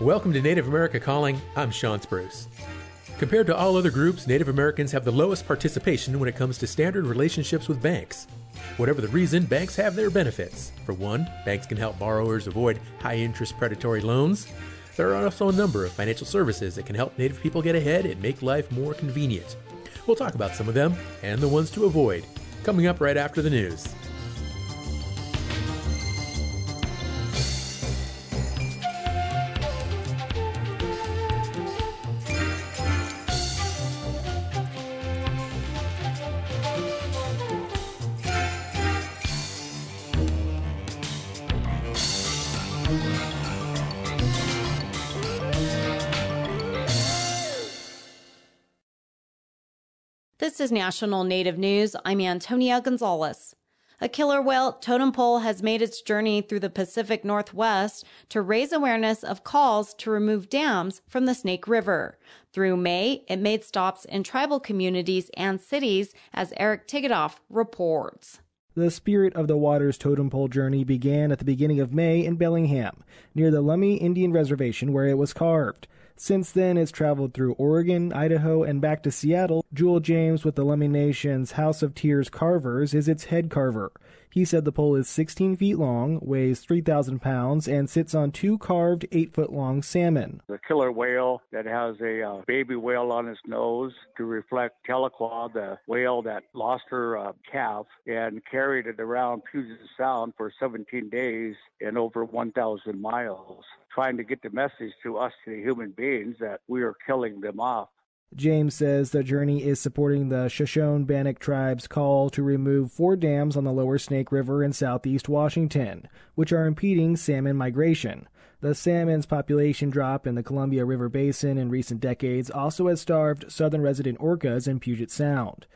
Welcome to Native America Calling. I'm Shawn Spruce. Compared to all other groups, Native Americans have the lowest participation when it comes to standard relationships with banks. Whatever the reason, banks have their benefits. For one, banks can help borrowers avoid high interest predatory loans. There are also a number of financial services that can help Native people get ahead and make life more convenient. We'll talk about some of them and the ones to avoid coming up right after the news. This is National Native News. I'm Antonia Gonzalez. A killer whale totem pole has made its journey through the Pacific Northwest to raise awareness of calls to remove dams from the Snake River. Through May, it made stops in tribal communities and cities, as Eric Tegethoff reports. The Spirit of the Waters totem pole journey began at the beginning of May in Bellingham, near the Lummi Indian Reservation where it was carved. Since then, it's traveled through Oregon, Idaho, and back to Seattle. Jewell James with the Lummi Nation's House of Tears Carvers is its head carver. He said the pole is 16 feet long, weighs 3,000 pounds, and sits on two carved 8 foot long salmon. The killer whale that has a uh, baby whale on its nose to reflect Tahlequah, the whale that lost her uh, calf and carried it around Puget Sound for 17 days and over 1,000 miles trying to get the message to us, to the human beings, that we are killing them off. James says the journey is supporting the Shoshone Bannock tribe's call to remove four dams on the lower Snake River in southeast Washington, which are impeding salmon migration. The salmon's population drop in the Columbia River Basin in recent decades also has starved southern resident orcas in Puget Sound.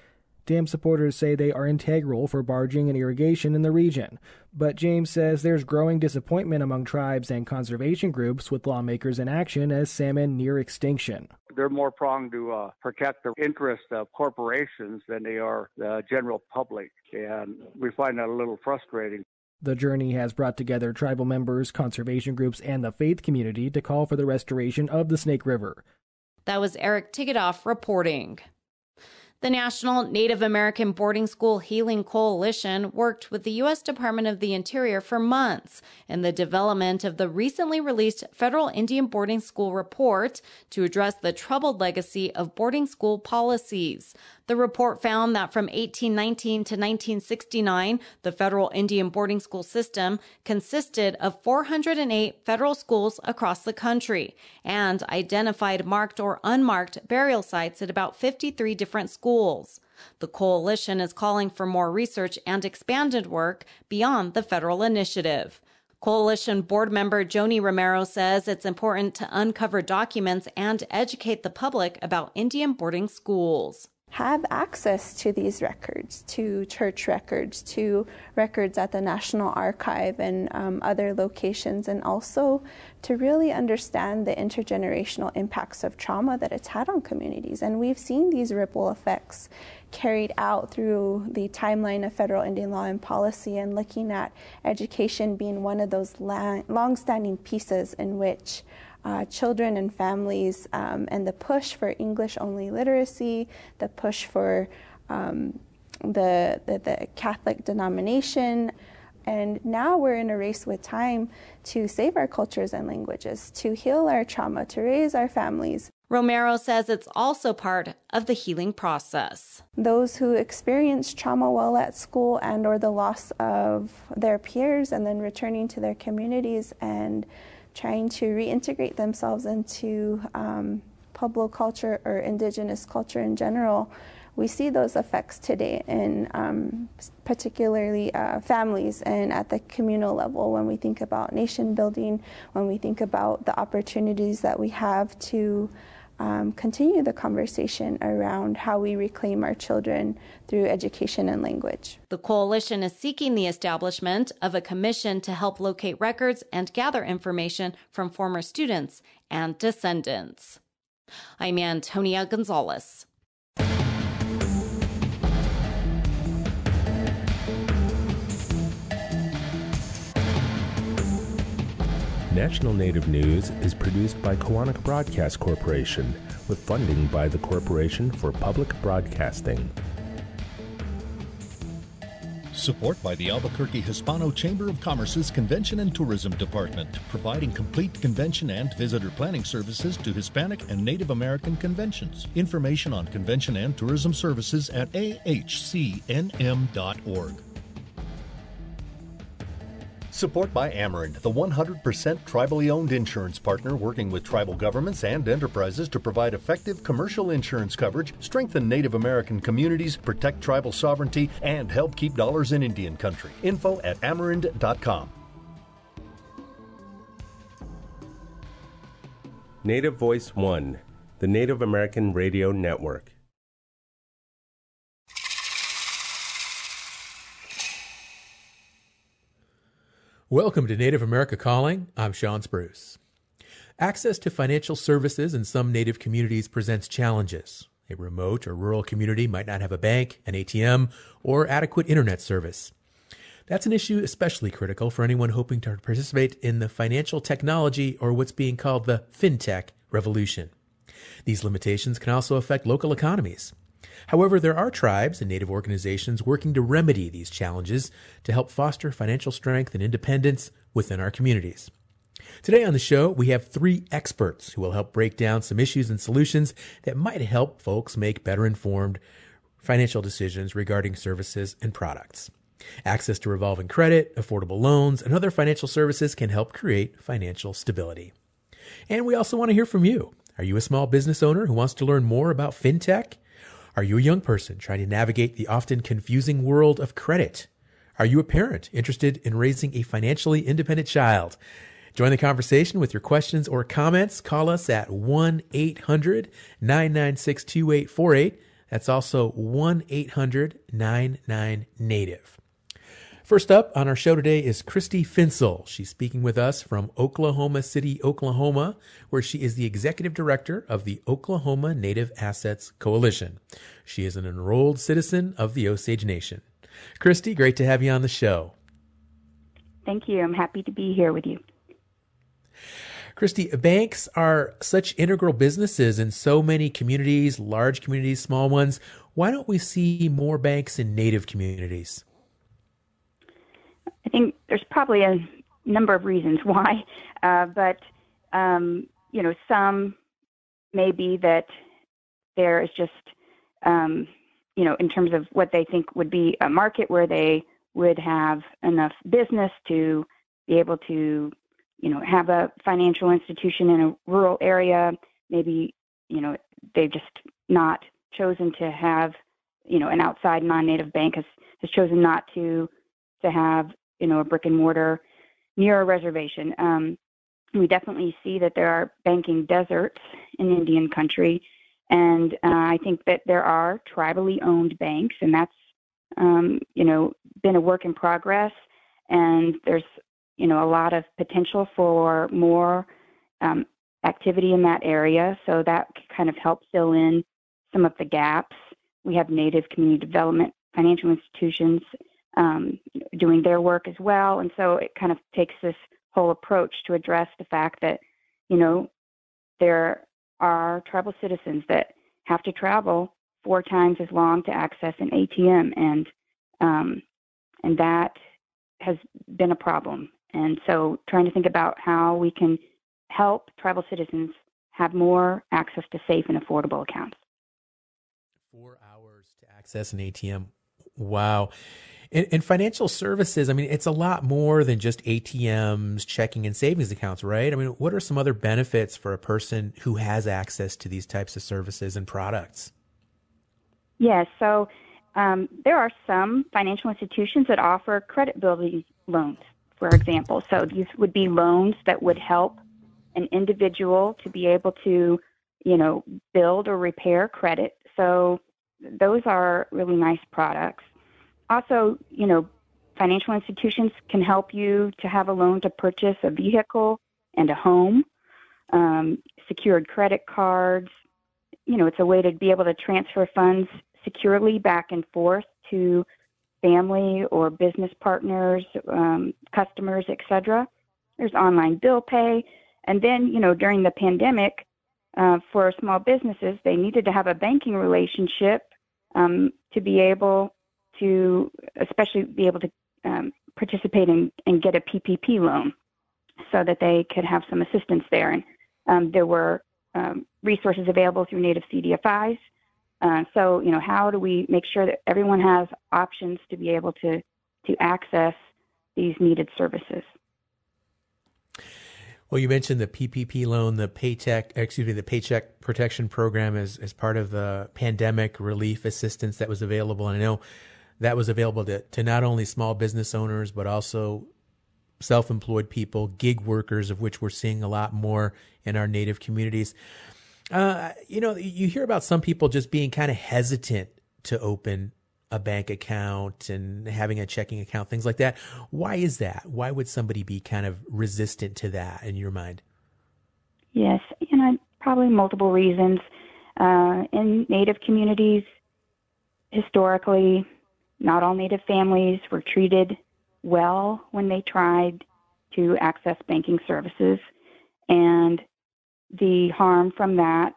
Dam supporters say they are integral for barging and irrigation in the region. But James says there's growing disappointment among tribes and conservation groups with lawmakers in action as salmon near extinction. They're more prone to uh, protect the interests of corporations than they are the general public. And we find that a little frustrating. The journey has brought together tribal members, conservation groups, and the faith community to call for the restoration of the Snake River. That was Eric Tegethoff reporting. The National Native American Boarding School Healing Coalition worked with the U.S. Department of the Interior for months in the development of the recently released Federal Indian Boarding School Report to address the troubled legacy of boarding school policies. The report found that from 1819 to 1969, the federal Indian boarding school system consisted of 408 federal schools across the country and identified marked or unmarked burial sites at about 53 different schools. The coalition is calling for more research and expanded work beyond the federal initiative. Coalition board member Joni Romero says it's important to uncover documents and educate the public about Indian boarding schools have access to these records, to church records, to records at the National Archive and um, other locations, and also to really understand the intergenerational impacts of trauma that it's had on communities. And we've seen these ripple effects carried out through the timeline of federal Indian law and policy, and looking at education being one of those long standing pieces in which uh, children and families um, and the push for English only literacy, the push for um, the, the, the Catholic denomination. And now we're in a race with time to save our cultures and languages, to heal our trauma, to raise our families. Romero says it's also part of the healing process. Those who experience trauma while at school and or the loss of their peers and then returning to their communities and trying to reintegrate themselves into um, Pueblo culture or indigenous culture in general, we see those effects today in um, particularly uh, families and at the communal level when we think about nation building, when we think about the opportunities that we have to um, continue the conversation around how we reclaim our children through education and language. The coalition is seeking the establishment of a commission to help locate records and gather information from former students and descendants. I'm Antonia Gonzalez. National Native News is produced by Koahnic Broadcast Corporation with funding by the Corporation for Public Broadcasting. Support by the Albuquerque Hispano Chamber of Commerce's Convention and Tourism Department, providing complete convention and visitor planning services to Hispanic and Native American conventions. Information on convention and tourism services at ahcnm.org. Support by Amerind, the 100% tribally owned insurance partner working with tribal governments and enterprises to provide effective commercial insurance coverage, strengthen Native American communities, protect tribal sovereignty, and help keep dollars in Indian country. Info at amerind.com. Native Voice One, the Native American Radio Network. Welcome to Native America Calling. I'm Shawn Spruce. Access to financial services in some Native communities presents challenges. A remote or rural community might not have a bank, an ATM, or adequate internet service. That's an issue especially critical for anyone hoping to participate in the financial technology or what's being called the fintech revolution. These limitations can also affect local economies. However, there are tribes and native organizations working to remedy these challenges to help foster financial strength and independence within our communities. Today on the show, we have three experts who will help break down some issues and solutions that might help folks make better informed financial decisions regarding services and products. Access to revolving credit, affordable loans, and other financial services can help create financial stability. And we also want to hear from you. Are you a small business owner who wants to learn more about fintech? Are you a young person trying to navigate the often confusing world of credit? Are you a parent interested in raising a financially independent child? Join the conversation with your questions or comments. Call us at 1 800 996 2848. That's also 1 800 99 Native. First up on our show today is Christy Finsel. She's speaking with us from Oklahoma City, Oklahoma, where she is the executive director of the Oklahoma Native Assets Coalition. She is an enrolled citizen of the Osage Nation. Christy, great to have you on the show. Thank you. I'm happy to be here with you. Christy, banks are such integral businesses in so many communities, large communities, small ones. Why don't we see more banks in native communities? Think there's probably a number of reasons why, uh, but um, you know, some may be that there is just, um, you know, in terms of what they think would be a market where they would have enough business to be able to, you know, have a financial institution in a rural area. Maybe, you know, they've just not chosen to have, you know, an outside non-native bank has has chosen not to to have you know, a brick and mortar near a reservation. Um, we definitely see that there are banking deserts in Indian country, and uh, I think that there are tribally owned banks, and that's um, you know been a work in progress. And there's you know a lot of potential for more um, activity in that area, so that kind of help fill in some of the gaps. We have Native community development financial institutions um, doing their work as well. And so it kind of takes this whole approach to address the fact that, you know, there are tribal citizens that have to travel four times as long to access an ATM, and um, and that has been a problem. And so, trying to think about how we can help tribal citizens have more access to safe and affordable accounts. Four hours to access an ATM. Wow. In, in, financial services, I mean, it's a lot more than just ATMs, checking and savings accounts, right? I mean, what are some other benefits for a person who has access to these types of services and products? Yes, so um, there are some financial institutions that offer credit building loans, for example. So these would be loans that would help an individual to be able to, you know, build or repair credit. So those are really nice products also, you know, financial institutions can help you to have a loan to purchase a vehicle and a home, um, secured credit cards. You know, it's a way to be able to transfer funds securely back and forth to family or business partners, um, customers, etc. There's online bill pay. And then, you know, during the pandemic, uh, for small businesses, they needed to have a banking relationship um, to be able to, especially be able to um, participate in, and get a PPP loan so that they could have some assistance there. And um, there were um, resources available through native CDFIs. Uh, so, you know, how do we make sure that everyone has options to be able to, to access these needed services? Well, you mentioned the PPP loan, the paycheck, excuse me, the Paycheck Protection Program as, as part of the pandemic relief assistance that was available. And I know that was available to, to not only small business owners, but also self employed people, gig workers, of which we're seeing a lot more in our native communities. Uh, you know, you hear about some people just being kind of hesitant to open a bank account and having a checking account, things like that. Why is that? Why would somebody be kind of resistant to that in your mind? Yes, you know, probably multiple reasons. Uh, in Native communities, historically, not all Native families were treated well when they tried to access banking services. And the harm from that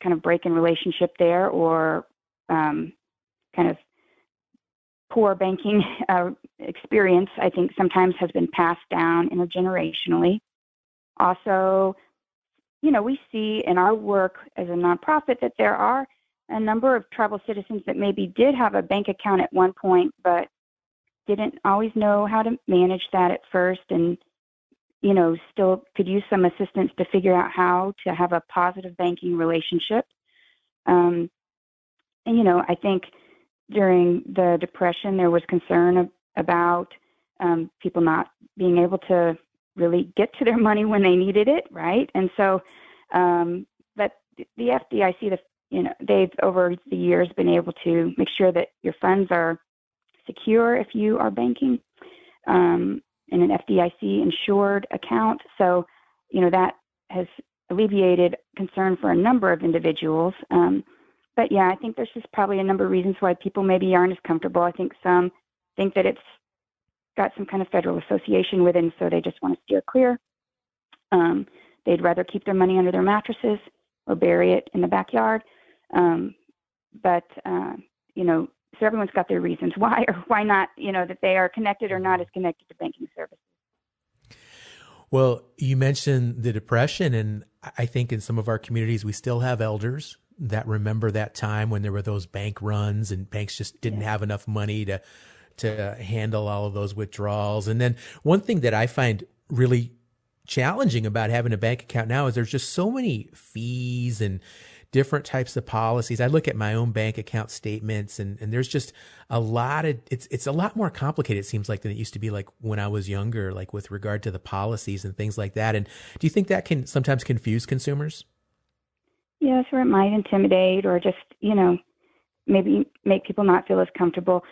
kind of break in relationship there or um, kind of poor banking uh, experience, I think sometimes has been passed down intergenerationally. Also, you know, we see in our work as a nonprofit that there are a number of tribal citizens that maybe did have a bank account at one point, but didn't always know how to manage that at first and you know still could use some assistance to figure out how to have a positive banking relationship. Um, and you know i think during the depression there was concern about um, people not being able to really get to their money when they needed it right? And so um, but the fdic the you know they've over the years been able to make sure that your funds are secure if you are banking um, in an FDIC insured account. So, you know, that has alleviated concern for a number of individuals. Um, but yeah, I think there's just probably a number of reasons why people maybe aren't as comfortable. I think some think that it's got some kind of federal association with it, so they just want to steer clear. Um, they'd rather keep their money under their mattresses or bury it in the backyard. Um, but uh, you know, so everyone's got their reasons why or why not, you know, that they are connected or not as connected to banking services. Well, you mentioned the depression, and I think in some of our communities we still have elders that remember that time when there were those bank runs and banks just didn't yeah. have enough money to to handle all of those withdrawals. And then one thing that I find really challenging about having a bank account now is there's just so many fees and different types of policies. I look at my own bank account statements and, and there's just a lot of, it's, it's a lot more complicated, it seems like, than it used to be like when I was younger, like with regard to the policies and things like that. And do you think that can sometimes confuse consumers? Yes, or it might intimidate or just, you know, maybe make people not feel as comfortable.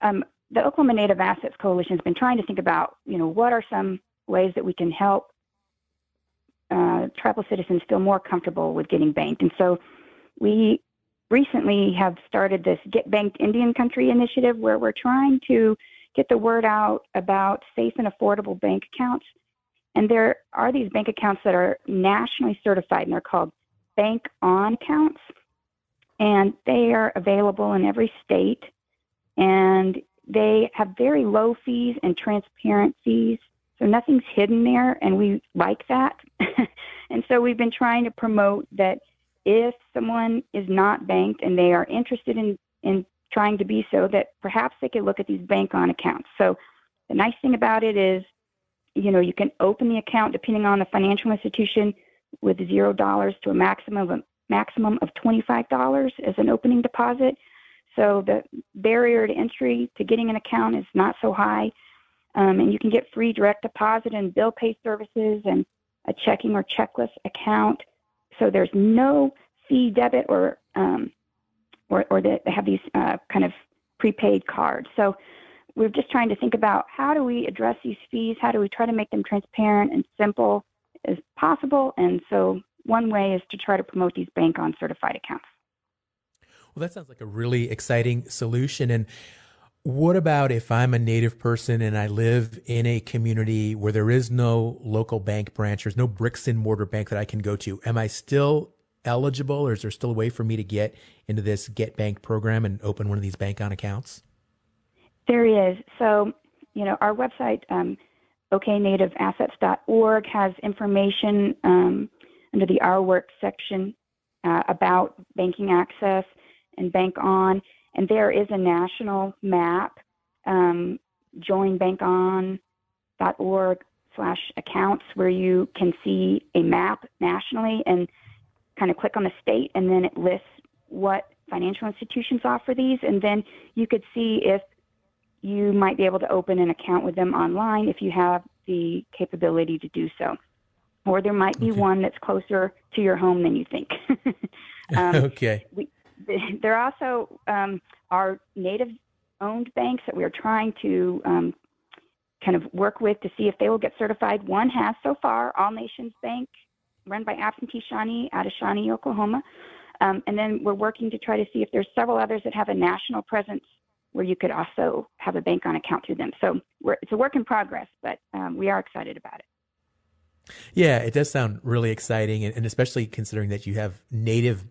Um, the Oklahoma Native Assets Coalition has been trying to think about, you know, what are some ways that we can help tribal citizens feel more comfortable with getting banked. And so we recently have started this Get Banked Indian Country initiative where we're trying to get the word out about safe and affordable bank accounts. And there are these bank accounts that are nationally certified, and they're called Bank On accounts. And they are available in every state. And they have very low fees and transparent fees. So nothing's hidden there, and we like that. and so we've been trying to promote that if someone is not banked and they are interested in, in trying to be so, that perhaps they could look at these bank on accounts. So the nice thing about it is, you know, you can open the account depending on the financial institution with zero dollars to a maximum of a maximum of twenty-five dollars as an opening deposit. So the barrier to entry to getting an account is not so high. Um, and you can get free direct deposit and bill pay services and a checking or checkless account. So there's no fee debit or um, or, or they have these uh, kind of prepaid cards. So we're just trying to think about how do we address these fees? How do we try to make them transparent and simple as possible? And so one way is to try to promote these bank on certified accounts. Well, that sounds like a really exciting solution. And What about if I'm a native person and I live in a community where there is no local bank branch, there's no bricks and mortar bank that I can go to? Am I still eligible or is there still a way for me to get into this Get Banked program and open one of these bank on accounts? There is. So, you know, our website, um, oknativeassets.org, has information um, under the Our Work section uh, about banking access and Bank On. And there is a national map, um, joinbankon.org slash accounts, where you can see a map nationally and kind of click on the state, and then it lists what financial institutions offer these. And then you could see if you might be able to open an account with them online if you have the capability to do so. Or there might be okay. one that's closer to your home than you think. um, okay. We, there also um, are native owned banks that we are trying to um, kind of work with to see if they will get certified. One has so far, All Nations Bank, run by Absentee Shawnee out of Shawnee, Oklahoma. Um, and then we're working to try to see if there's several others that have a national presence where you could also have a bank on account through them. So it's a work in progress, but um, we are excited about it. Yeah, it does sound really exciting, and, and especially considering that you have native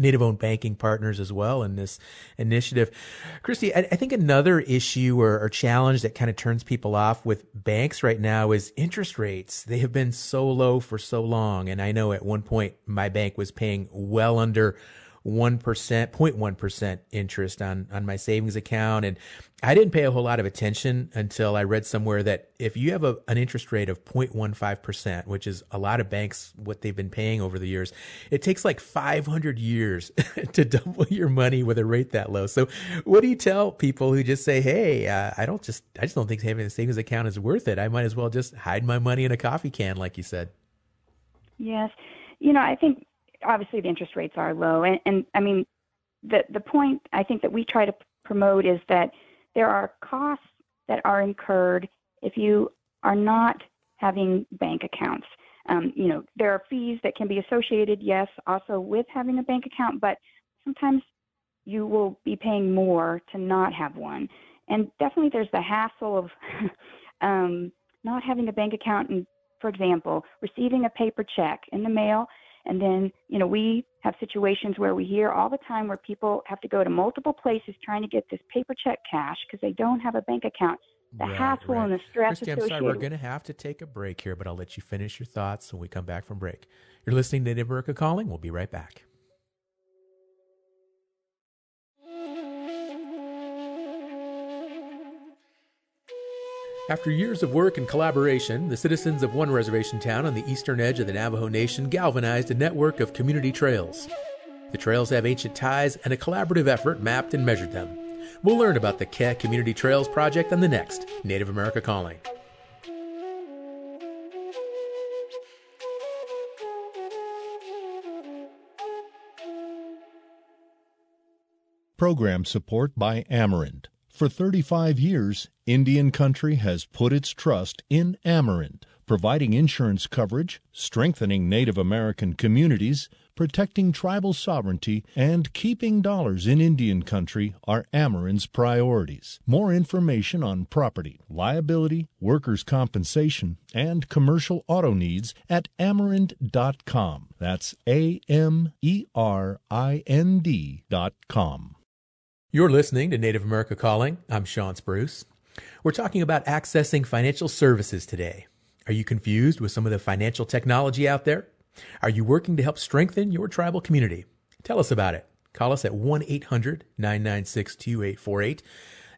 native owned banking partners as well in this initiative. Christy, I, I think another issue or, or challenge that kind of turns people off with banks right now is interest rates. They have been so low for so long. And I know at one point my bank was paying well under 1%, 0.1% interest on, on my savings account. And I didn't pay a whole lot of attention until I read somewhere that if you have a, an interest rate of 0.15%, which is a lot of banks, what they've been paying over the years, it takes like 500 years to double your money with a rate that low. So what do you tell people who just say, Hey, uh, I don't just, I just don't think having a savings account is worth it. I might as well just hide my money in a coffee can, like you said. Yes. You know, I think obviously the interest rates are low, and, and I mean, the the point I think that we try to promote is that there are costs that are incurred if you are not having bank accounts. Um, you know, there are fees that can be associated, yes, also with having a bank account, but sometimes you will be paying more to not have one. And definitely there's the hassle of um, not having a bank account and, for example, receiving a paper check in the mail and then, you know, we have situations where we hear all the time where people have to go to multiple places trying to get this paper check cash because they don't have a bank account. The right, hassle right. and the stress Christy. I'm sorry, we're going to have to take a break here, but I'll let you finish your thoughts when we come back from break. You're listening to America Calling. We'll be right back. After years of work and collaboration, the citizens of one reservation town on the eastern edge of the Navajo Nation galvanized a network of community trails. The trails have ancient ties and a collaborative effort mapped and measured them. We'll learn about the Ke Community Trails Project on the next Native America Calling. Program support by Amerind. For 35 years, Indian Country has put its trust in Amerind, providing insurance coverage, strengthening Native American communities, protecting tribal sovereignty, and keeping dollars in Indian Country are Amerind's priorities. More information on property, liability, workers' compensation, and commercial auto needs at amerind.com. That's A M E R I N D.com. You're listening to Native America Calling. I'm Shawn Spruce. We're talking about accessing financial services today. Are you confused with some of the financial technology out there? Are you working to help strengthen your tribal community? Tell us about it. Call us at 1 800 996 2848.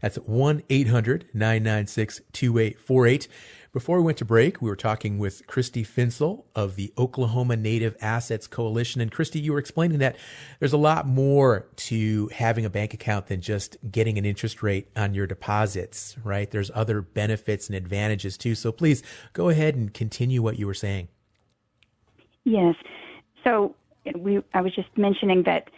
That's 1 800 996 2848. Before we went to break, we were talking with Christy Finsel of the Oklahoma Native Assets Coalition. And Christy, you were explaining that there's a lot more to having a bank account than just getting an interest rate on your deposits, right? There's other benefits and advantages too. So please go ahead and continue what you were saying. Yes. So we, I was just mentioning that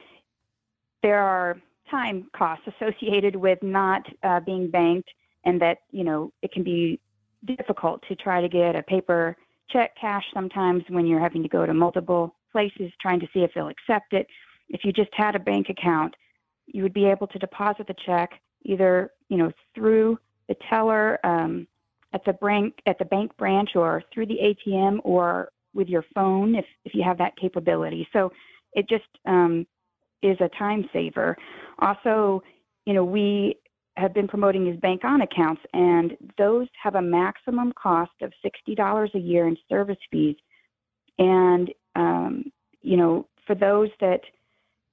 there are time costs associated with not uh, being banked and that, you know, it can be difficult to try to get a paper check cash sometimes when you're having to go to multiple places trying to see if they'll accept it. If you just had a bank account, you would be able to deposit the check either you know through the teller um, at the bank at the bank branch or through the ATM or with your phone if if you have that capability. So it just um, is a time saver. Also, you know, we have been promoting these bank on accounts, and those have a maximum cost of $60 a year in service fees. And, um, you know, for those that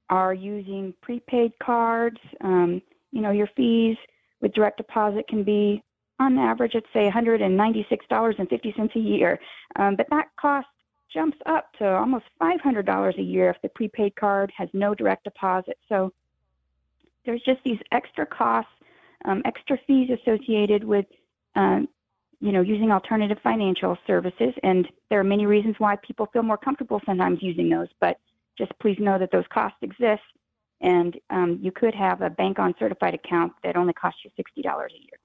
are using prepaid cards, um, you know, your fees with direct deposit can be on average, let's say $196.50 a year. Um, but that cost jumps up to almost $500 a year if the prepaid card has no direct deposit. So there's just these extra costs, um, extra fees associated with, um, you know, using alternative financial services. And there are many reasons why people feel more comfortable sometimes using those. But just please know that those costs exist, and um, you could have a bank on certified account that only costs you $60 a year.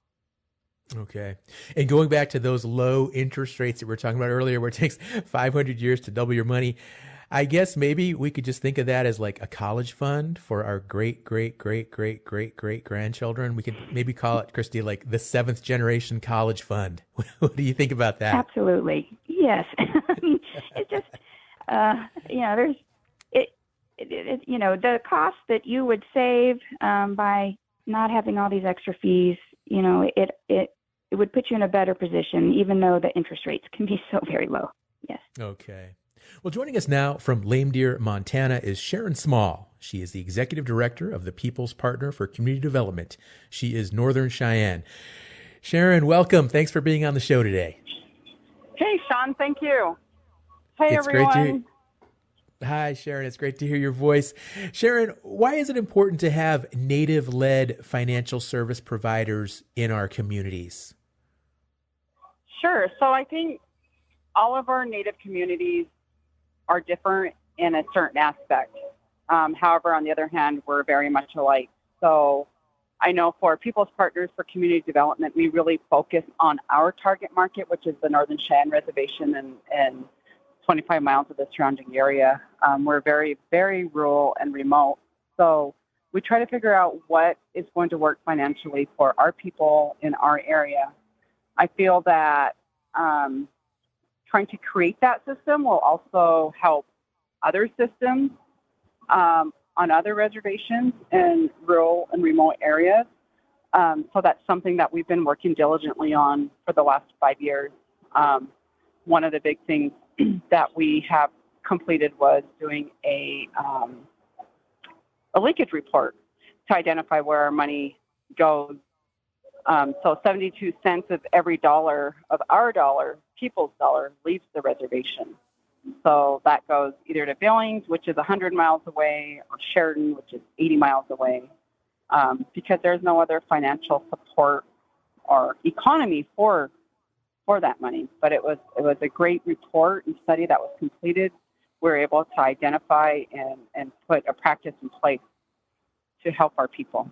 Okay. And going back to those low interest rates that we were talking about earlier, where it takes 500 years to double your money, I guess maybe we could just think of that as like a college fund for our great, great, great, great, great, great grandchildren. We could maybe call it, Christy, like the seventh generation college fund. what do you think about that? Absolutely. Yes. it's just, uh, you know, there's, it, it, it, you know, the cost that you would save um, by not having all these extra fees, you know, it, it, it would put you in a better position, even though the interest rates can be so very low. Yes. Okay. Well, joining us now from Lame Deer, Montana is Sharon Small. She is the executive director of the People's Partner for Community Development. She is Northern Cheyenne. Sharon, welcome. Thanks for being on the show today. Hey, Shawn. Thank you. Hey, it's everyone. Great to Hi, Sharon. It's great to hear your voice. Sharon, why is it important to have Native led financial service providers in our communities? Sure. So I think all of our Native communities are different in a certain aspect. Um, however, on the other hand, we're very much alike. So I know for People's Partners for Community Development, we really focus on our target market, which is the Northern Cheyenne Reservation and, and 25 miles of the surrounding area. Um, we're very, very rural and remote. So we try to figure out what is going to work financially for our people in our area. I feel that um, trying to create that system will also help other systems um, on other reservations in rural and remote areas. Um, so that's something that we've been working diligently on for the last five years. Um, one of the big things that we have completed was doing a um, a leakage report to identify where our money goes um, so 72 cents of every dollar of our dollar, people's dollar, leaves the reservation. So that goes either to Billings, which is 100 miles away, or Sheridan, which is 80 miles away, um, because there's no other financial support or economy for for that money. But it was it was a great report and study that was completed. We were able to identify and, and put a practice in place to help our people.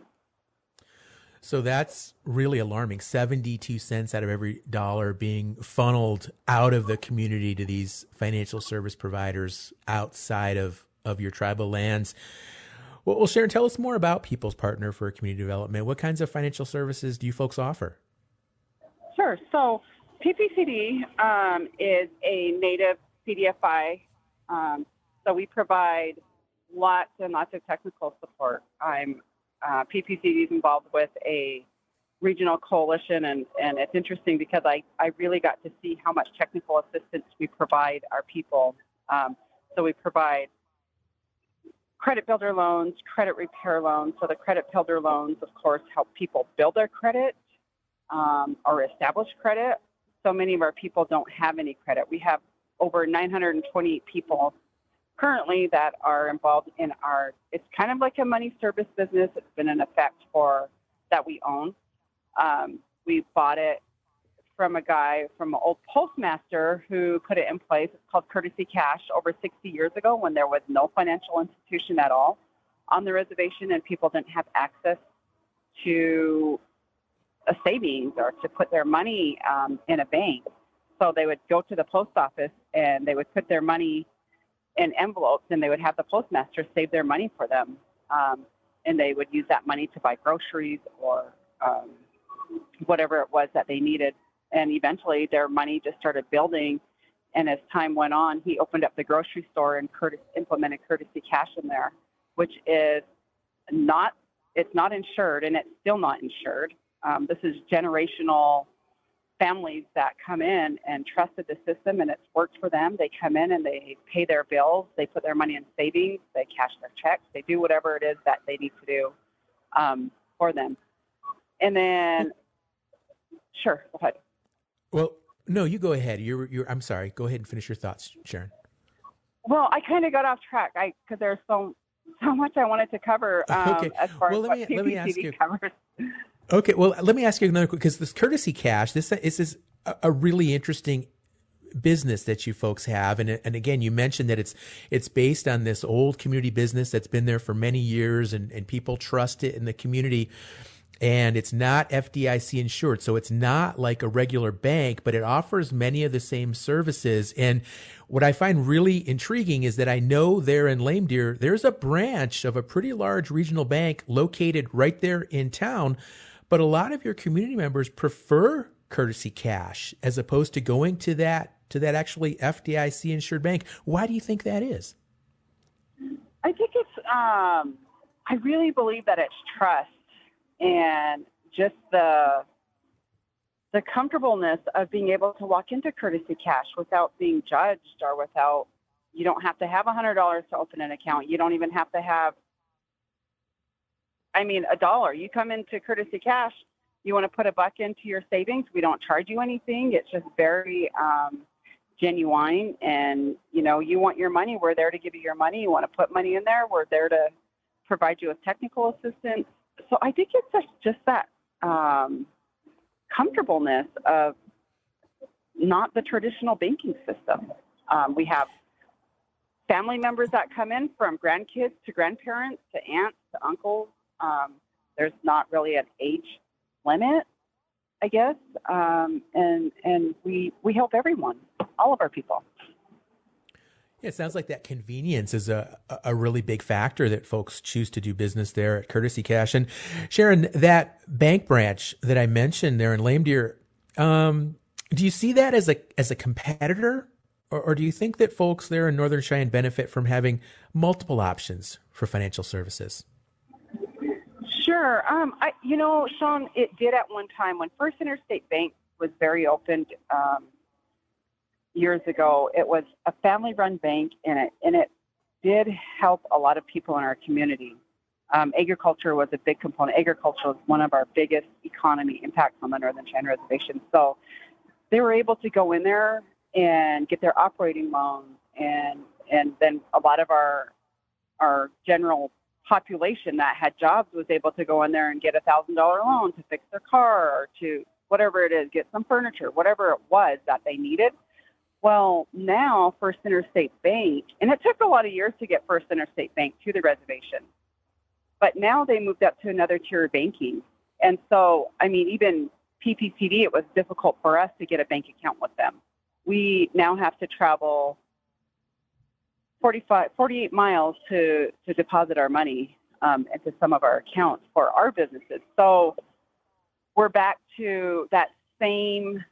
So that's really alarming. 72 cents out of every dollar being funneled out of the community to these financial service providers outside of, of your tribal lands. Well, Sharon, tell us more about People's Partner for Community Development. What kinds of financial services do you folks offer? Sure. So PPCD um, is a native CDFI. Um, so we provide lots and lots of technical support. I'm uh, PPCD is involved with a regional coalition, and, and it's interesting because I, I really got to see how much technical assistance we provide our people. Um, so we provide credit builder loans, credit repair loans. So the credit builder loans, of course, help people build their credit um, or establish credit. So many of our people don't have any credit. We have over 920 people currently that are involved in our it's kind of like a money service business. It's been in effect for that we own. Um, we bought it from a guy from an old postmaster who put it in place. It's called courtesy cash over 60 years ago when there was no financial institution at all on the reservation and people didn't have access to a savings or to put their money um, in a bank. So they would go to the post office and they would put their money in envelopes and they would have the postmaster save their money for them. Um, and they would use that money to buy groceries or um, whatever it was that they needed. And eventually, their money just started building. And as time went on, he opened up the grocery store and Curtis implemented courtesy cash in there, which is not it's not insured and it's still not insured. Um, this is generational families that come in and trusted the system and it's worked for them. They come in and they pay their bills, they put their money in savings, they cash their checks, they do whatever it is that they need to do um, for them. And then, sure, go ahead. Well, no, you go ahead. You're, you're. I'm sorry. Go ahead and finish your thoughts, Sharon. Well, I kind of got off track. I because there's so so much I wanted to cover um, okay. as far well, as let me, let me ask you. covers. Okay, well, let me ask you another because this courtesy cash, this, this is a really interesting business that you folks have. And and again you mentioned that it's it's based on this old community business that's been there for many years and and people trust it in the community. And it's not FDIC insured. So it's not like a regular bank but it offers many of the same services. And what I find really intriguing is that I know there in Lame Deer there's a branch of a pretty large regional bank located right there in town but a lot of your community members prefer courtesy cash as opposed to going to that to that actually FDIC insured bank. Why do you think that is? I think it's. Um, I really believe that it's trust and just the the comfortableness of being able to walk into courtesy cash without being judged or without. You don't have to have a hundred dollars to open an account. You don't even have to have. I mean, a dollar. You come into courtesy cash. You want to put a buck into your savings. We don't charge you anything. It's just very um, genuine and you know you want your money we're there to give you your money you want to put money in there we're there to provide you with technical assistance so i think it's just, just that um, comfortableness of not the traditional banking system um, we have family members that come in from grandkids to grandparents to aunts to uncles um, there's not really an age limit I guess, um, and and we we help everyone, all of our people. Yeah, it sounds like that convenience is a a really big factor that folks choose to do business there at Courtesy Cash. And Sharon, that bank branch that I mentioned there in Lame Deer, um, do you see that as a as a competitor, or, or do you think that folks there in Northern Cheyenne benefit from having multiple options for financial services? Sure. Um, I, you know, Shawn, it did at one time when First Interstate Bank was very opened um, years ago. It was a family-run bank, and it and it did help a lot of people in our community. Um, agriculture was a big component. Agriculture was one of our biggest economy impacts on the Northern Cheyenne Reservation. So they were able to go in there and get their operating loans, and and then a lot of our our general population that had jobs was able to go in there and get a thousand dollar loan to fix their car or to whatever it is, get some furniture, whatever it was that they needed. Well, now First Interstate Bank, and it took a lot of years to get First Interstate Bank to the reservation, but now they moved up to another tier of banking. And so, I mean, even PPCD, it was difficult for us to get a bank account with them. We now have to travel 45, 48 miles to, to deposit our money um, into some of our accounts for our businesses. So we're back to that same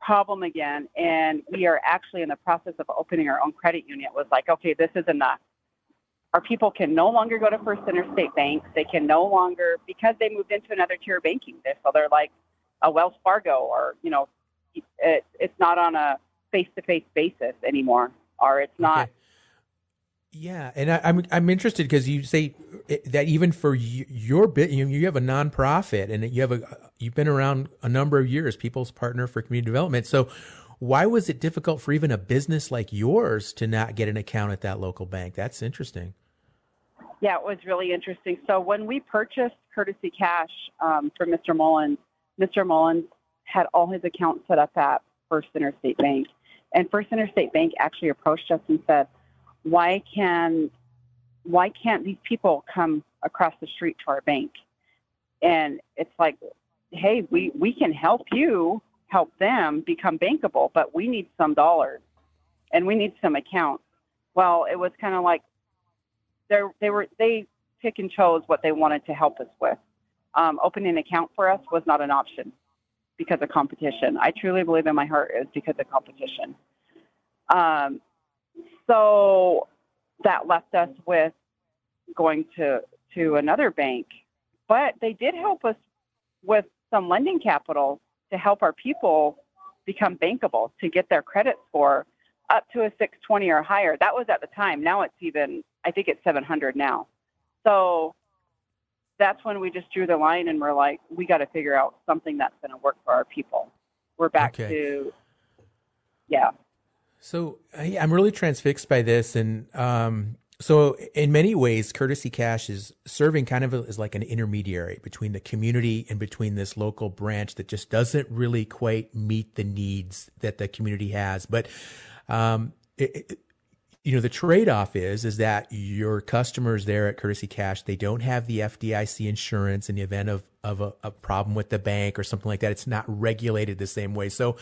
problem again, and we are actually in the process of opening our own credit union. It was like, okay, this is enough. Our people can no longer go to First Interstate banks. They can no longer because they moved into another tier of banking. So they're like a Wells Fargo, or you know, it, it's not on a face-to-face basis anymore, or it's not. Okay. Yeah, and I, am I'm, I'm interested because you say that even for your bit, you, you have a nonprofit and you have a you've been around a number of years, People's Partner for Community Development. So, why was it difficult for even a business like yours to not get an account at that local bank? That's interesting. Yeah, it was really interesting. So when we purchased Courtesy Cash um, from Mr. Mullins, Mr. Mullins had all his accounts set up at First Interstate Bank, and First Interstate Bank actually approached us and said why can why can't these people come across the street to our bank? And it's like, hey, we, we can help you help them become bankable, but we need some dollars and we need some accounts. Well, it was kind of like they they were they pick and chose what they wanted to help us with. Um, opening an account for us was not an option because of competition. I truly believe in my heart it's because of competition. Um, so that left us with going to to another bank, but they did help us with some lending capital to help our people become bankable to get their credit score up to a 620 or higher. That was at the time. Now it's even I think it's 700 now. So that's when we just drew the line and we're like, we got to figure out something that's going to work for our people. We're back okay. to, yeah. So I, am really transfixed by this, and um, so in many ways, Courtesy Cash is serving kind of as like an intermediary between the community and between this local branch that just doesn't really quite meet the needs that the community has. But um, it, you know the trade-off is is that your customers there at courtesy cash they don't have the fdic insurance in the event of of a, a, problem with the bank or something like that. It's not regulated the same way. So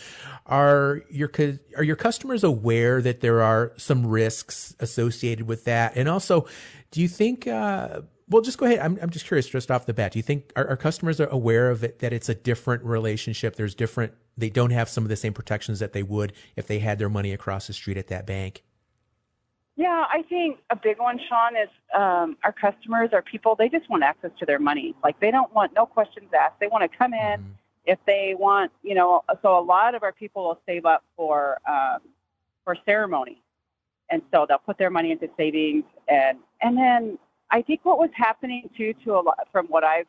are your are your customers aware that there are some risks associated with that? And also do you think uh, well just go ahead. I'm, I'm just curious just off the bat. Do you think our, our customers are aware of it that it's a different relationship? There's different they don't have some of the same protections that they would if they had their money across the street at that bank yeah, I think a big one, Shawn, is um, our customers, our people, they just want access to their money. Like they don't want no questions asked. They want to come in mm-hmm. if they want, you know. So a lot of our people will save up for um, for ceremony, and so they'll put their money into savings, and and then I think what was happening too, to a lot from what I've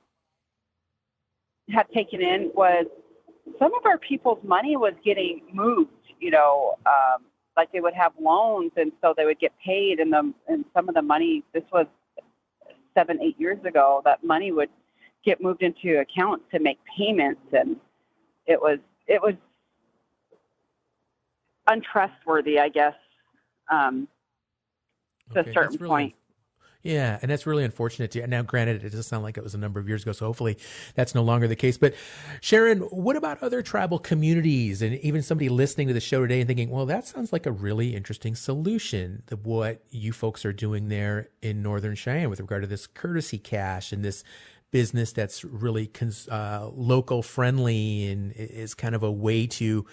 had taken in was some of our people's money was getting moved, you know. Um, like they would have loans and so they would get paid and the and some of the money this was seven eight years ago that money would get moved into accounts to make payments and it was it was untrustworthy i guess um, to okay, a certain really, point yeah, and that's really unfortunate. Too. Now, granted, it does sound like it was a number of years ago, so hopefully that's no longer the case. But Sharon, what about other tribal communities and even somebody listening to the show today and thinking, well, that sounds like a really interesting solution to what you folks are doing there in Northern Cheyenne with regard to this courtesy cash and this business that's really uh, local friendly and is kind of a way to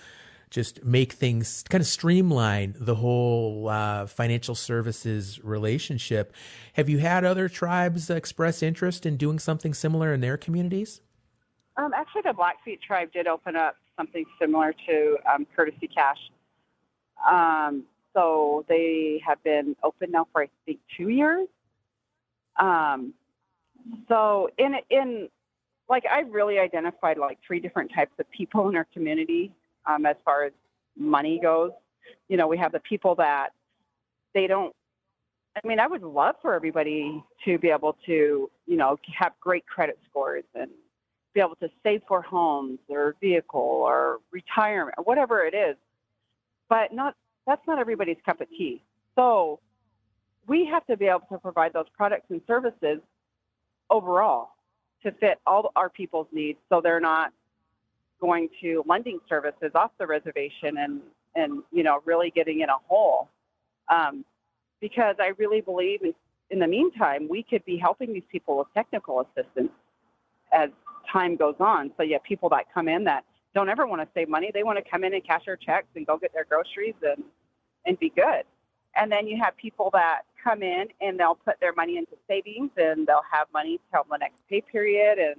just make things kind of streamline the whole uh, financial services relationship. Have you had other tribes express interest in doing something similar in their communities? Um, actually, the Blackfeet tribe did open up something similar to um, Courtesy Cash. Um, so they have been open now for I think two years. Um, so in in like I really identified like three different types of people in our community um, as far as money goes. You know, we have the people that they don't. I mean, I would love for everybody to be able to, you know, have great credit scores and be able to save for homes or vehicle or retirement or whatever it is. But not that's not everybody's cup of tea. So we have to be able to provide those products and services overall to fit all our people's needs so they're not going to lending services off the reservation and and you know really getting in a hole um, because I really believe in, in the meantime we could be helping these people with technical assistance as time goes on. So you have people that come in that don't ever want to save money; they want to come in and cash their checks and go get their groceries and and be good. And then you have people that come in and they'll put their money into savings and they'll have money till the next pay period and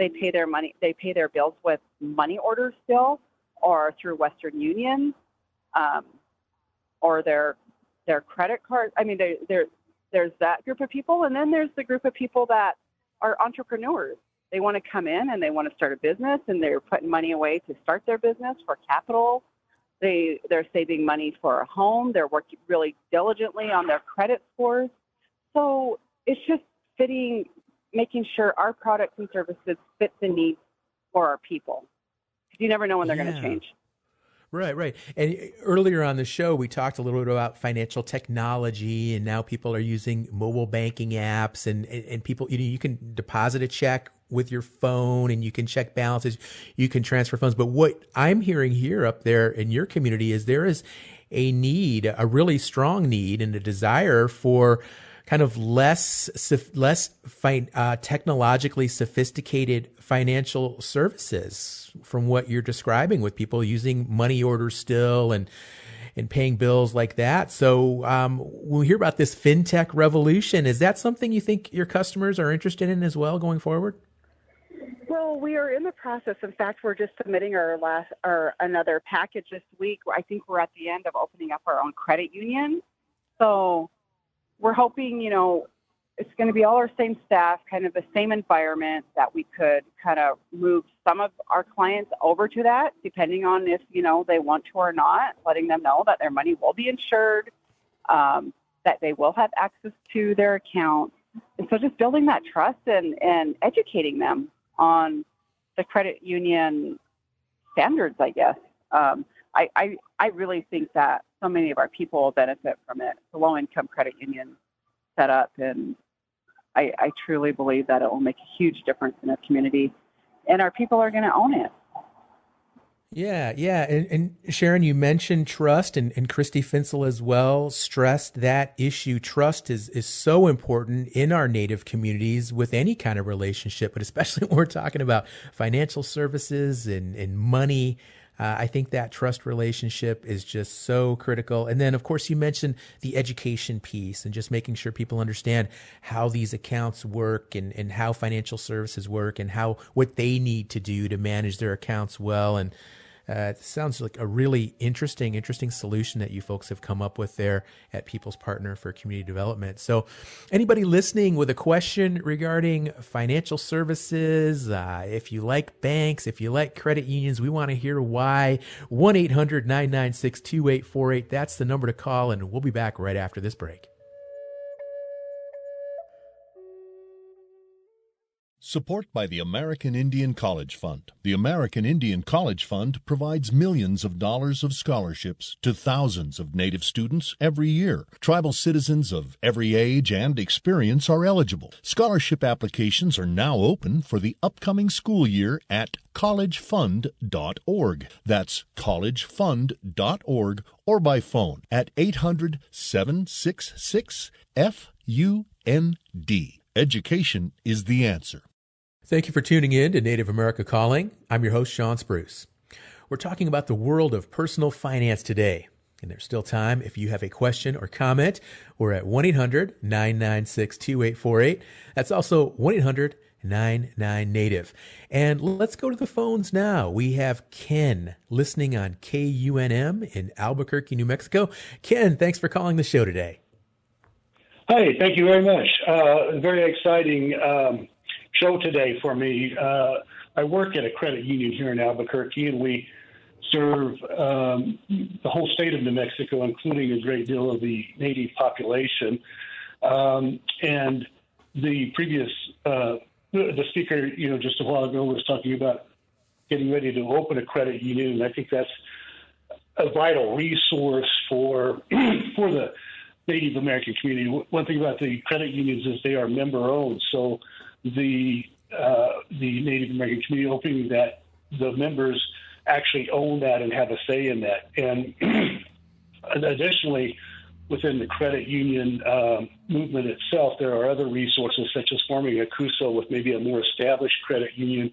they pay their money, they pay their bills with money orders still, or through Western Union, um, or their their credit card. I mean, they, there there's that group of people, and then there's the group of people that are entrepreneurs. They want to come in and they want to start a business, and they're putting money away to start their business for capital. They they're saving money for a home. They're working really diligently on their credit scores. So it's just fitting making sure our products and services fit the needs for our people. You never know when they're yeah. going to change. Right, right. And earlier on the show, we talked a little bit about financial technology, and now people are using mobile banking apps, and and, people, you know, you can deposit a check with your phone, and you can check balances, you can transfer funds. But what I'm hearing here up there in your community is there is a need, a really strong need, and a desire for kind of less less uh, technologically sophisticated financial services from what you're describing with people using money orders still and and paying bills like that. So um, when we hear about this fintech revolution, is that something you think your customers are interested in as well going forward? Well, we are in the process. In fact, we're just submitting our last our another package this week. I think we're at the end of opening up our own credit union. So we're hoping, you know, it's going to be all our same staff, kind of the same environment that we could kind of move some of our clients over to that, depending on if, you know, they want to or not, letting them know that their money will be insured, um, that they will have access to their account. And so just building that trust and, and educating them on the credit union standards, I guess. Um, I, I, I really think that so many of our people benefit from it. The low income credit union set up, and I, I truly believe that it will make a huge difference in our community, and our people are going to own it. Yeah, yeah. And, and, Sharon, you mentioned trust, and, and Christy Finsel as well stressed that issue. Trust is, is so important in our Native communities with any kind of relationship, but especially when we're talking about financial services and, and money. Uh, I think that trust relationship is just so critical. And then, of course, you mentioned the education piece and just making sure people understand how these accounts work and, and how financial services work and how what they need to do to manage their accounts well. And uh, it sounds like a really interesting, interesting solution that you folks have come up with there at People's Partner for Community Development. So, anybody listening with a question regarding financial services, uh, if you like banks, if you like credit unions, we want to hear why. 1 800 996 2848. That's the number to call, and we'll be back right after this break. Support by the American Indian College Fund. The American Indian College Fund provides millions of dollars of scholarships to thousands of Native students every year. Tribal citizens of every age and experience are eligible. Scholarship applications are now open for the upcoming school year at collegefund.org. That's collegefund.org or by phone at 800 766 FUND. Education is the answer. Thank you for tuning in to Native America Calling. I'm your host, Shawn Spruce. We're talking about the world of personal finance today. And there's still time if you have a question or comment. We're at 1 800 996 2848. That's also 1 800 99 Native. And let's go to the phones now. We have Ken listening on KUNM in Albuquerque, New Mexico. Ken, thanks for calling the show today. Hi, thank you very much. Uh, very exciting um, show today for me. Uh, I work at a credit union here in Albuquerque, and we serve um, the whole state of New Mexico, including a great deal of the native population. Um, and the previous uh, the speaker, you know, just a while ago was talking about getting ready to open a credit union, and I think that's a vital resource for for the Native American community. One thing about the credit unions is they are member owned, so the uh, the Native American community, hoping that the members actually own that and have a say in that. And additionally, within the credit union um, movement itself, there are other resources such as forming a CUSO with maybe a more established credit union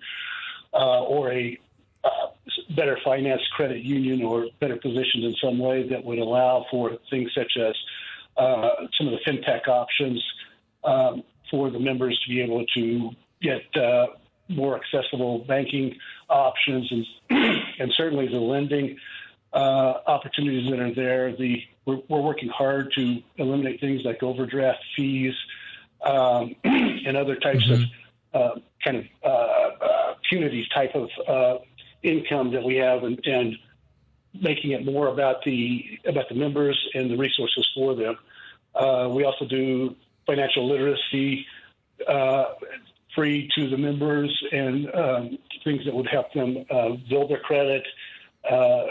uh, or a uh, better financed credit union or better positioned in some way that would allow for things such as uh, some of the fintech options um, for the members to be able to get uh, more accessible banking options and and certainly the lending uh, opportunities that are there. The we're, we're, working hard to eliminate things like overdraft fees um, and other types mm-hmm. of uh, kind of uh, uh, punitive type of uh, income that we have, and, and making it more about the about the members and the resources for them. we also do financial literacy uh, free to the members and um, things that would help them uh, build their credit, uh,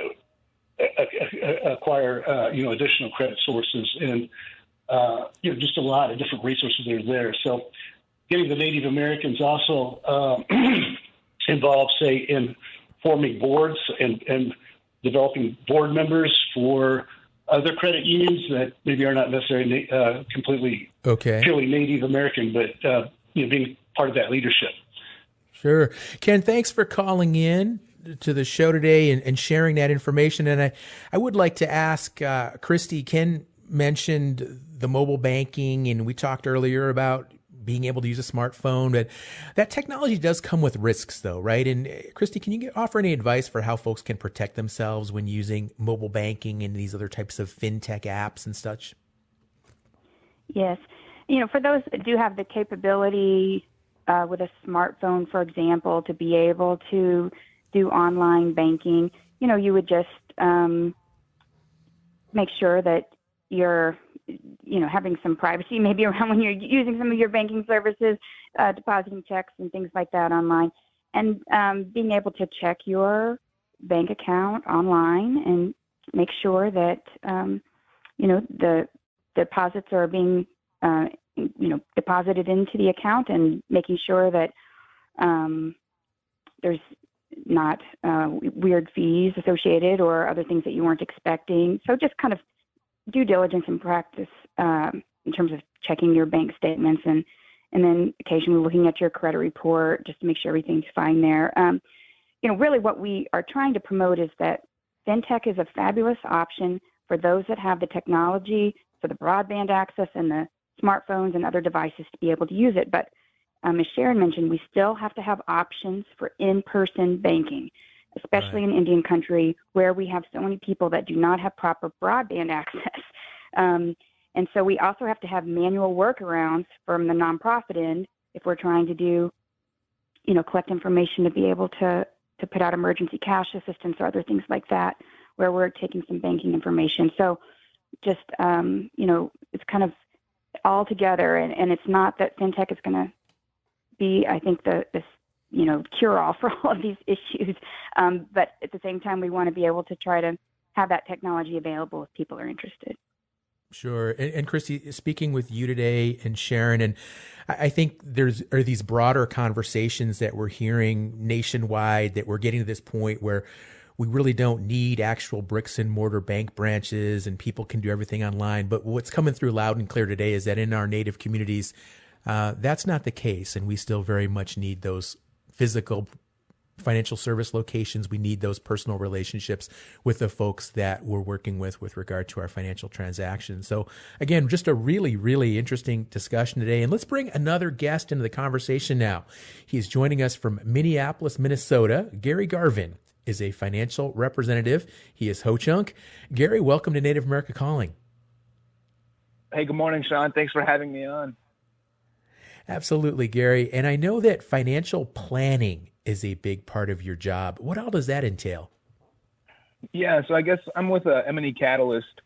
acquire uh, you know additional credit sources, and uh, you know just a lot of different resources that are there. So, getting the Native Americans also um, involved, say, in forming boards and, and developing board members for other credit unions that maybe are not necessarily uh, completely okay. purely Native American, but uh, you know, being part of that leadership. Sure. Ken, thanks for calling in to the show today and, and sharing that information. And I, I would like to ask uh, Christy, Ken mentioned the mobile banking, and we talked earlier about being able to use a smartphone. But that technology does come with risks, though, right? And uh, Christy, can you get, offer any advice for how folks can protect themselves when using mobile banking and these other types of fintech apps and such? Yes. You know, for those that do have the capability uh, with a smartphone, for example, to be able to do online banking, you know, you would just um, make sure that you're, you know, having some privacy maybe around when you're using some of your banking services, uh, depositing checks and things like that online, and um, being able to check your bank account online and make sure that um, you know the deposits are being uh, you know deposited into the account and making sure that um, there's not uh, weird fees associated or other things that you weren't expecting. So just kind of due diligence and practice um, in terms of checking your bank statements and and then occasionally looking at your credit report just to make sure everything's fine there. Um, you know, really what we are trying to promote is that fintech is a fabulous option for those that have the technology for the broadband access and the smartphones and other devices to be able to use it. But um, as Sharon mentioned, we still have to have options for in-person banking, especially right. in Indian country where we have so many people that do not have proper broadband access. Um, and so we also have to have manual workarounds from the nonprofit end if we're trying to do, you know, collect information to be able to to put out emergency cash assistance or other things like that, where we're taking some banking information. So just um, you know, it's kind of all together, and, and it's not that fintech is going to be, I think, the, the you know cure all for all of these issues. Um, but at the same time, we want to be able to try to have that technology available if people are interested. Sure. And, and, Christy, speaking with you today and Sharon, and I think there's are these broader conversations that we're hearing nationwide that we're getting to this point where we really don't need actual bricks and mortar bank branches and people can do everything online. But what's coming through loud and clear today is that in our native communities, uh, that's not the case. And we still very much need those physical financial service locations. We need those personal relationships with the folks that we're working with with regard to our financial transactions. So again, just a really, really interesting discussion today. And let's bring another guest into the conversation now. He's joining us from Minneapolis, Minnesota. Gary Garvin is a financial representative. He is Ho Chunk. Gary, welcome to Native America Calling. Hey, good morning, Shawn. Thanks for having me on. Absolutely, Gary. And I know that financial planning is a big part of your job. What all does that entail? Yeah, so I guess I'm with a M&E Catalyst,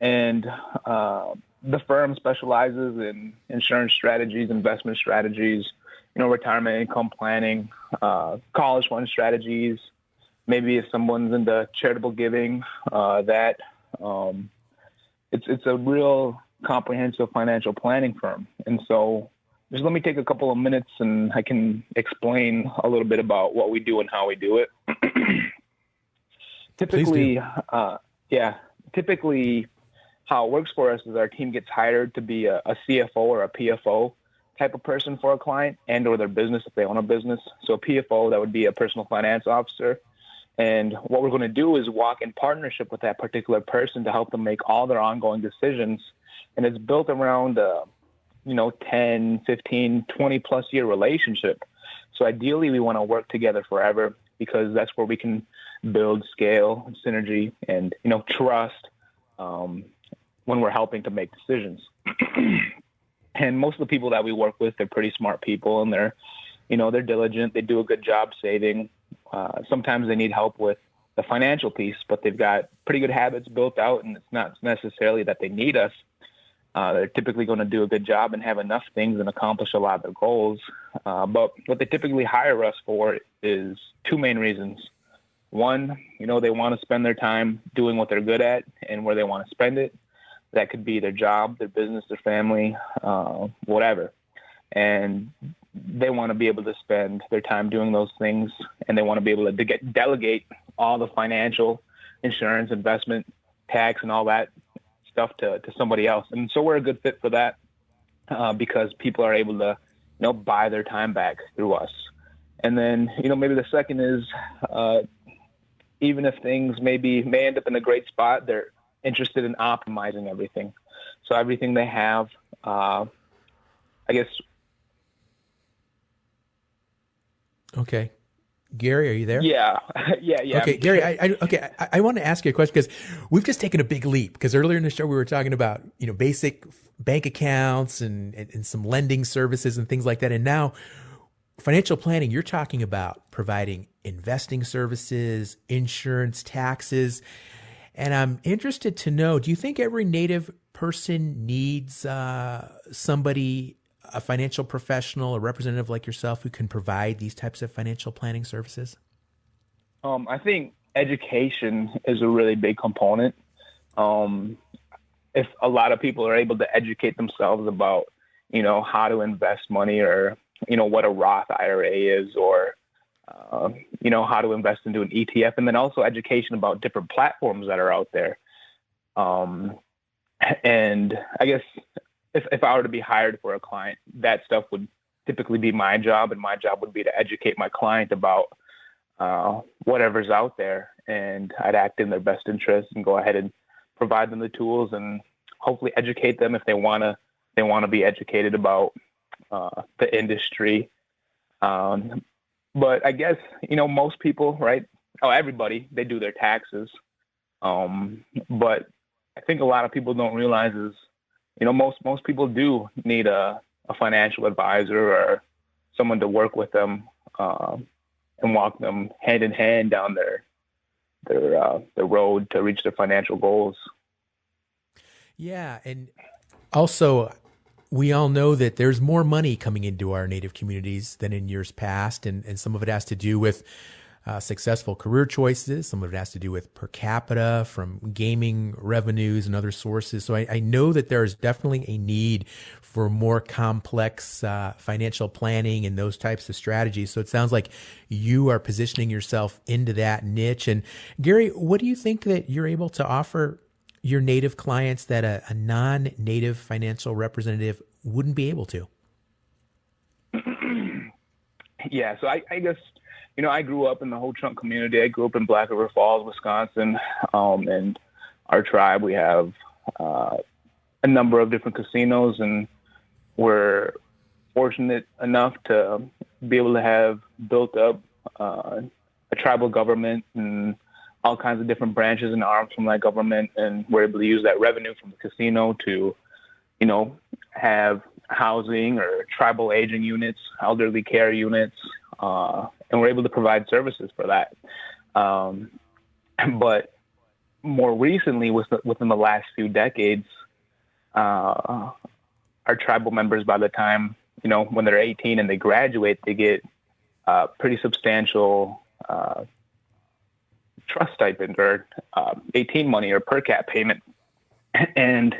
and uh, the firm specializes in insurance strategies, investment strategies, you know, retirement income planning, uh, college fund strategies. Maybe if someone's into charitable giving, uh, that um, it's it's a real comprehensive financial planning firm, and so just let me take a couple of minutes and I can explain a little bit about what we do and how we do it. typically, uh, yeah, typically how it works for us is our team gets hired to be a, a CFO or a PFO type of person for a client and or their business if they own a business. So a PFO, that would be a personal finance officer. And what we're going to do is walk in partnership with that particular person to help them make all their ongoing decisions. And it's built around uh, you know 10 15 20 plus year relationship. So ideally we want to work together forever because that's where we can build scale synergy and you know trust um, when we're helping to make decisions. And most of the people that we work with they're pretty smart people and they're you know they're diligent. They do a good job saving. Uh, sometimes they need help with the financial piece but they've got pretty good habits built out and it's not necessarily that they need us uh, they're typically going to do a good job and have enough things and accomplish a lot of their goals. Uh, but what they typically hire us for is two main reasons. One, you know, they want to spend their time doing what they're good at and where they want to spend it. That could be their job, their business, their family, uh, whatever. And they want to be able to spend their time doing those things and they want to be able to de- delegate all the financial, insurance, investment tax and all that stuff to, to somebody else. And so we're a good fit for that uh, because people are able to, you know, buy their time back through us. And then, you know, maybe the second is uh, even if things maybe may end up in a great spot, they're interested in optimizing everything. So everything they have, uh, I guess. Okay. Gary, are you there? Yeah, yeah, yeah. Okay, Gary, I, I okay, I, I want to ask you a question because we've just taken a big leap. Because earlier in the show we were talking about you know basic bank accounts and, and, and some lending services and things like that, and now financial planning. You're talking about providing investing services, insurance, taxes, and I'm interested to know: Do you think every Native person needs uh, somebody a financial professional, a representative like yourself who can provide these types of financial planning services? Um, I think education is a really big component. Um, if a lot of people are able to educate themselves about, you know, how to invest money or, you know, what a Roth IRA is or, uh, you know, how to invest into an ETF, and then also education about different platforms that are out there. Um, and I guess if, if I were to be hired for a client, that stuff would typically be my job, and my job would be to educate my client about uh, whatever's out there, and I'd act in their best interest and go ahead and provide them the tools and hopefully educate them if they wanna they want to be educated about uh, the industry. Um, but I guess you know most people, right? Oh, everybody they do their taxes, um, but I think a lot of people don't realize is you know, most most people do need a, a financial advisor or someone to work with them um, and walk them hand in hand down their their uh, the road to reach their financial goals. Yeah, and also we all know that there's more money coming into our native communities than in years past, and, and some of it has to do with uh, successful career choices. Some of it has to do with per capita from gaming revenues and other sources. So I, I know that there is definitely a need for more complex uh, financial planning and those types of strategies. So it sounds like you are positioning yourself into that niche. And Gary, what do you think that you're able to offer your native clients that a, a non native financial representative wouldn't be able to? yeah, so I, I guess you know, I grew up in the Ho Chunk community. I grew up in Black River Falls, Wisconsin, um, and our tribe we have uh, a number of different casinos, and we're fortunate enough to be able to have built up uh, a tribal government and all kinds of different branches and arms from that government, and we're able to use that revenue from the casino to, you know, have housing or tribal aging units, elderly care units, uh, and we're able to provide services for that. Um, but more recently, within the last few decades, uh, our tribal members, by the time you know when they're 18 and they graduate, they get uh, pretty substantial uh, trust stipend or uh, 18 money or per cap payment. And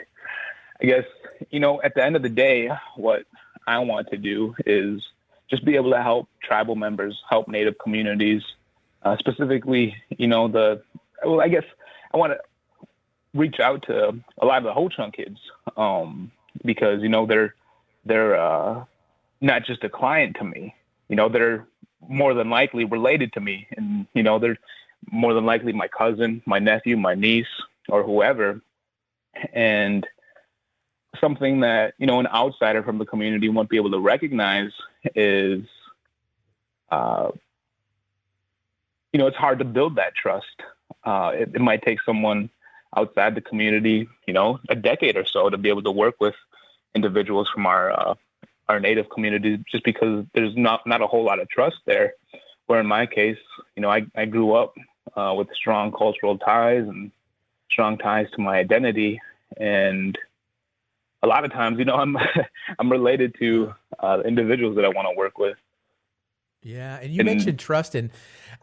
I guess you know at the end of the day, what I want to do is just be able to help tribal members, help Native communities, uh, specifically, you know, the, well, I guess I want to reach out to a lot of the Ho Chunk kids um, because, you know, they're, they're uh, not just a client to me, you know, they're more than likely related to me. And, you know, they're more than likely my cousin, my nephew, my niece, or whoever. And, something that you know an outsider from the community won't be able to recognize is uh, you know it's hard to build that trust. Uh, it, it, might take someone outside the community you know a decade or so to be able to work with individuals from our uh, our native community just because there's not not a whole lot of trust there. Where in my case you know i, I grew up uh, with strong cultural ties and strong ties to my identity and a lot of times, you know, I'm I'm related to uh, individuals that I want to work with. Yeah, and you and, mentioned trust, and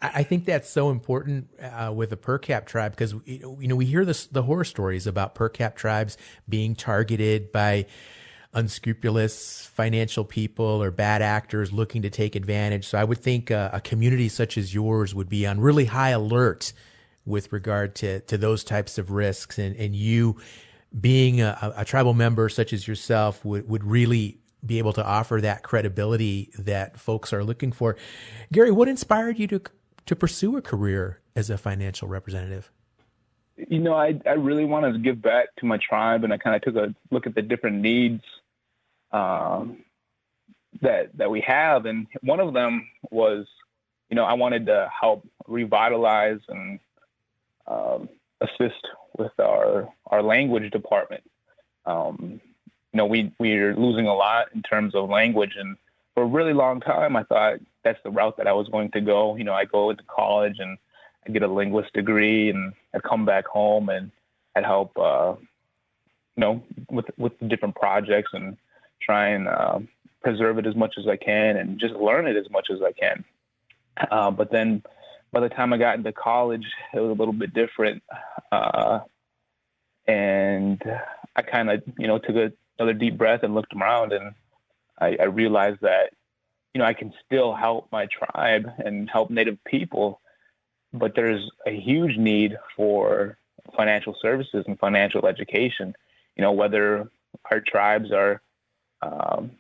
I think that's so important uh, with the per cap tribe because you know we hear this, the horror stories about per cap tribes being targeted by unscrupulous financial people or bad actors looking to take advantage. So I would think uh, a community such as yours would be on really high alert with regard to, to those types of risks and, and you being a, a tribal member such as yourself would, would really be able to offer that credibility that folks are looking for. Gary, what inspired you to to pursue a career as a financial representative? You know, I I really wanted to give back to my tribe, and I kind of took a look at the different needs um, that that we have, and one of them was, you know, I wanted to help revitalize and um, assist with our our language department. Um, you know, we we're losing a lot in terms of language, and for a really long time, I thought that's the route that I was going to go. You know, I go into college and I get a linguist degree, and I come back home and I'd help, uh, you know, with with different projects and try and uh, preserve it as much as I can and just learn it as much as I can. Uh, but then by the time I got into college, it was a little bit different. Uh, and I kind of, you know, took a, another deep breath and looked around and I, I realized that, you know, I can still help my tribe and help Native people, but there's a huge need for financial services and financial education. You know, whether our tribes are, um,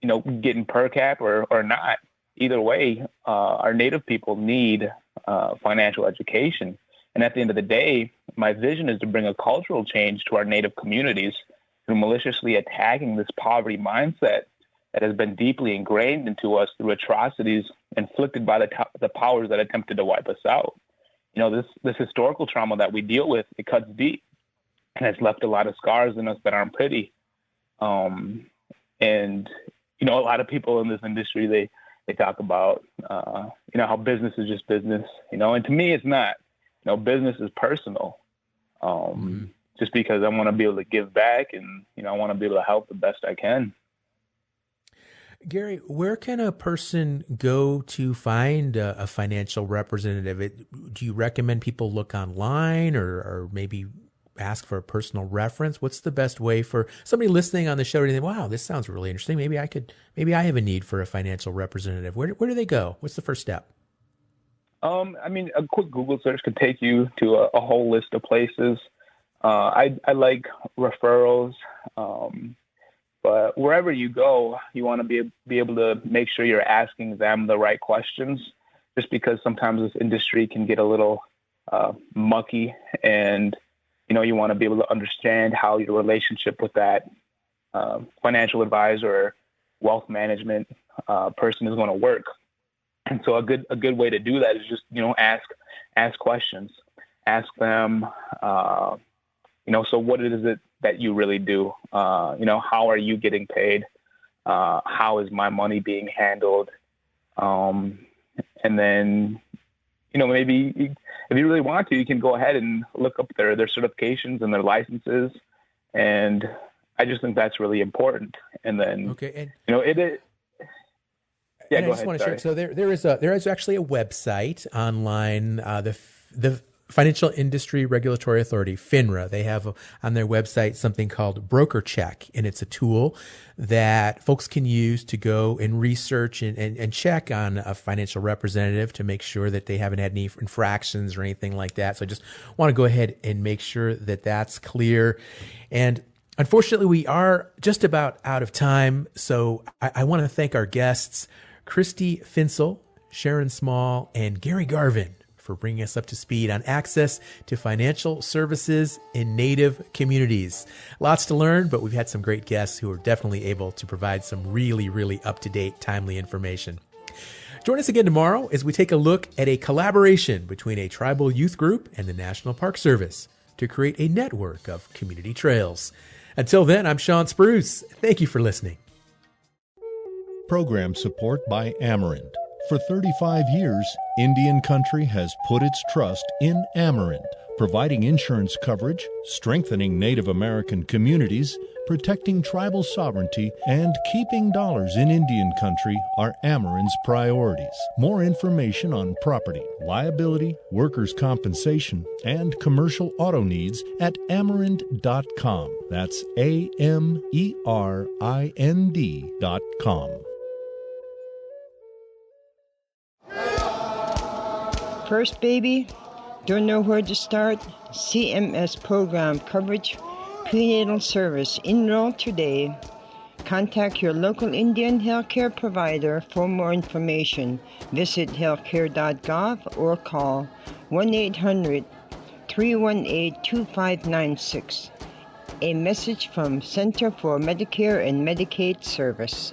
you know, getting per cap or, or not, either way, uh, our Native people need uh, financial education. And at the end of the day, my vision is to bring a cultural change to our Native communities through maliciously attacking this poverty mindset that has been deeply ingrained into us through atrocities inflicted by the, the powers that attempted to wipe us out. You know, this, this historical trauma that we deal with, it cuts deep and has left a lot of scars in us that aren't pretty. Um, and, you know, a lot of people in this industry, they, they talk about, uh, you know, how business is just business, you know, and to me, it's not. You know, business is personal. Um, mm-hmm. Just because I want to be able to give back and, you know, I want to be able to help the best I can. Gary, where can a person go to find a, a financial representative? It, do you recommend people look online or, or maybe ask for a personal reference? What's the best way for somebody listening on the show to think, wow, this sounds really interesting. Maybe I could, maybe I have a need for a financial representative. Where, where do they go? What's the first step? Um, I mean, a quick Google search could take you to a, a whole list of places. Uh, I, I like referrals. Um, but wherever you go, you want to be be able to make sure you're asking them the right questions. Just because sometimes this industry can get a little uh, mucky, and you know you want to be able to understand how your relationship with that uh, financial advisor, wealth management uh, person is going to work. And so a good a good way to do that is just you know ask ask questions, ask them. Uh, you know, so what is it that you really do? Uh, you know, how are you getting paid? Uh, how is my money being handled? Um, and then, you know, maybe if you really want to, you can go ahead and look up their their certifications and their licenses. And I just think that's really important. And then, okay, and you know, it. it yeah, and I just ahead, want to share. So there, there is a there is actually a website online. Uh, the the Financial Industry Regulatory Authority, FINRA, they have on their website something called BrokerCheck, and it's a tool that folks can use to go and research and, and, and, check on a financial representative to make sure that they haven't had any infractions or anything like that. So I just want to go ahead and make sure that that's clear. And unfortunately, we are just about out of time. So I, I want to thank our guests, Christy Finsel, Sharon Small, and Gary Garvin for bringing us up to speed on access to financial services in Native communities. Lots to learn, but we've had some great guests who are definitely able to provide some really, really up to date, timely information. Join us again tomorrow as we take a look at a collaboration between a tribal youth group and the National Park Service to create a network of community trails. Until then, I'm Shawn Spruce. Thank you for listening. Program support by Amerind for 35 years, Indian Country has put its trust in Amerind, providing insurance coverage, strengthening Native American communities, protecting tribal sovereignty, and keeping dollars in Indian Country are Amerind's priorities. More information on property, liability, workers' compensation, and commercial auto needs at amerind.com. That's A M E R I N D.com. First baby, Don't know where to start? CMS program coverage, prenatal service. Enroll today. Contact your local Indian healthcare provider for more information. Visit healthcare.gov or call 1 800 318 2596. A message from Center for Medicare and Medicaid Service.